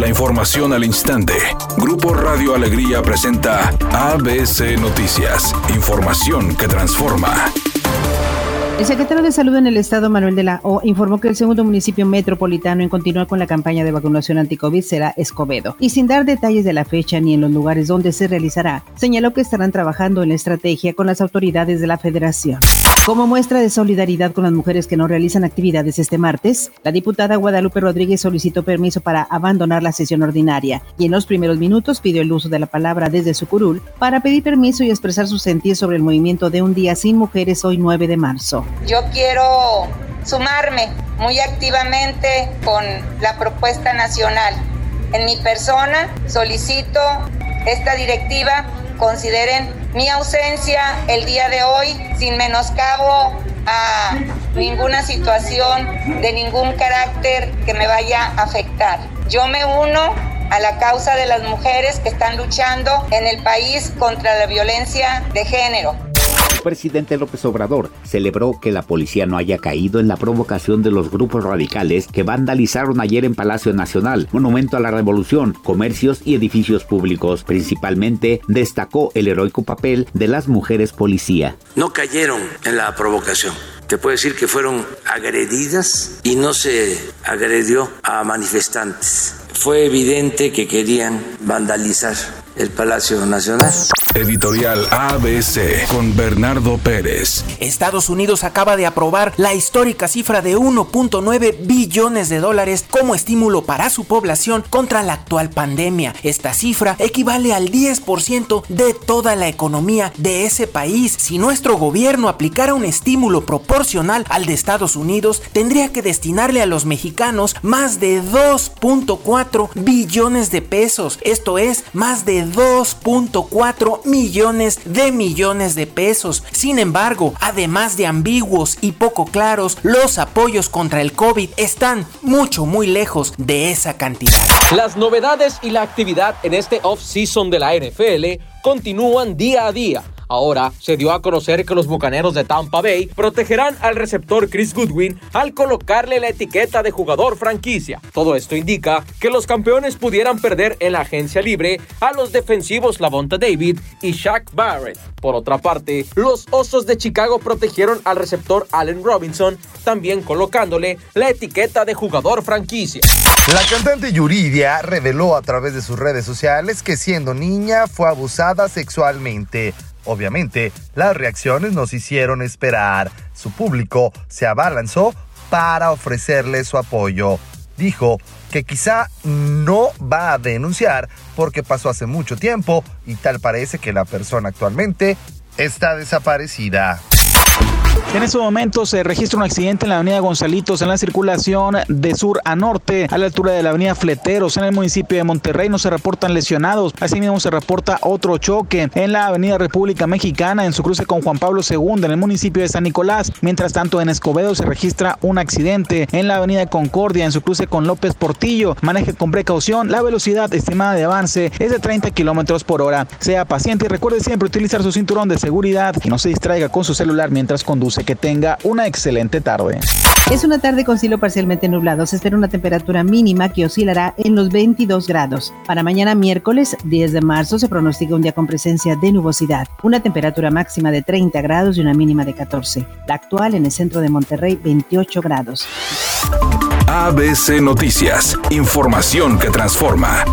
La información al instante. Grupo Radio Alegría presenta ABC Noticias. Información que transforma. El secretario de Salud en el Estado, Manuel de la O, informó que el segundo municipio metropolitano en continuar con la campaña de vacunación anti-COVID será Escobedo. Y sin dar detalles de la fecha ni en los lugares donde se realizará, señaló que estarán trabajando en la estrategia con las autoridades de la federación. Como muestra de solidaridad con las mujeres que no realizan actividades este martes, la diputada Guadalupe Rodríguez solicitó permiso para abandonar la sesión ordinaria y en los primeros minutos pidió el uso de la palabra desde su curul para pedir permiso y expresar su sentir sobre el movimiento de un día sin mujeres hoy 9 de marzo. Yo quiero sumarme muy activamente con la propuesta nacional. En mi persona solicito esta directiva consideren mi ausencia el día de hoy sin menoscabo a ninguna situación de ningún carácter que me vaya a afectar. Yo me uno a la causa de las mujeres que están luchando en el país contra la violencia de género presidente López Obrador celebró que la policía no haya caído en la provocación de los grupos radicales que vandalizaron ayer en Palacio Nacional, monumento a la revolución, comercios y edificios públicos. Principalmente destacó el heroico papel de las mujeres policía. No cayeron en la provocación te puedo decir que fueron agredidas y no se agredió a manifestantes. Fue evidente que querían vandalizar el Palacio Nacional. Editorial ABC con Bernardo Pérez. Estados Unidos acaba de aprobar la histórica cifra de 1.9 billones de dólares como estímulo para su población contra la actual pandemia. Esta cifra equivale al 10% de toda la economía de ese país. Si nuestro gobierno aplicara un estímulo proporcional al de Estados Unidos, tendría que destinarle a los mexicanos más de 2.4 billones de pesos. Esto es más de 2.4 millones de millones de pesos. Sin embargo, además de ambiguos y poco claros, los apoyos contra el COVID están mucho muy lejos de esa cantidad. Las novedades y la actividad en este off-season de la NFL continúan día a día. Ahora se dio a conocer que los bucaneros de Tampa Bay protegerán al receptor Chris Goodwin al colocarle la etiqueta de jugador franquicia. Todo esto indica que los campeones pudieran perder en la agencia libre a los defensivos Lavonta David y Shaq Barrett. Por otra parte, los Osos de Chicago protegieron al receptor Allen Robinson, también colocándole la etiqueta de jugador franquicia. La cantante Yuridia reveló a través de sus redes sociales que siendo niña fue abusada sexualmente. Obviamente, las reacciones nos hicieron esperar. Su público se abalanzó para ofrecerle su apoyo. Dijo que quizá no va a denunciar porque pasó hace mucho tiempo y tal parece que la persona actualmente está desaparecida. En estos momentos se registra un accidente en la avenida Gonzalitos en la circulación de sur a norte a la altura de la avenida Fleteros en el municipio de Monterrey. No se reportan lesionados. Asimismo se reporta otro choque en la avenida República Mexicana en su cruce con Juan Pablo II en el municipio de San Nicolás. Mientras tanto en Escobedo se registra un accidente en la avenida Concordia en su cruce con López Portillo. Maneje con precaución. La velocidad estimada de avance es de 30 kilómetros por hora. Sea paciente y recuerde siempre utilizar su cinturón de seguridad y no se distraiga con su celular mientras conduce que tenga una excelente tarde. Es una tarde con cielo parcialmente nublado. Se espera una temperatura mínima que oscilará en los 22 grados. Para mañana miércoles 10 de marzo se pronostica un día con presencia de nubosidad. Una temperatura máxima de 30 grados y una mínima de 14. La actual en el centro de Monterrey 28 grados. ABC Noticias. Información que transforma.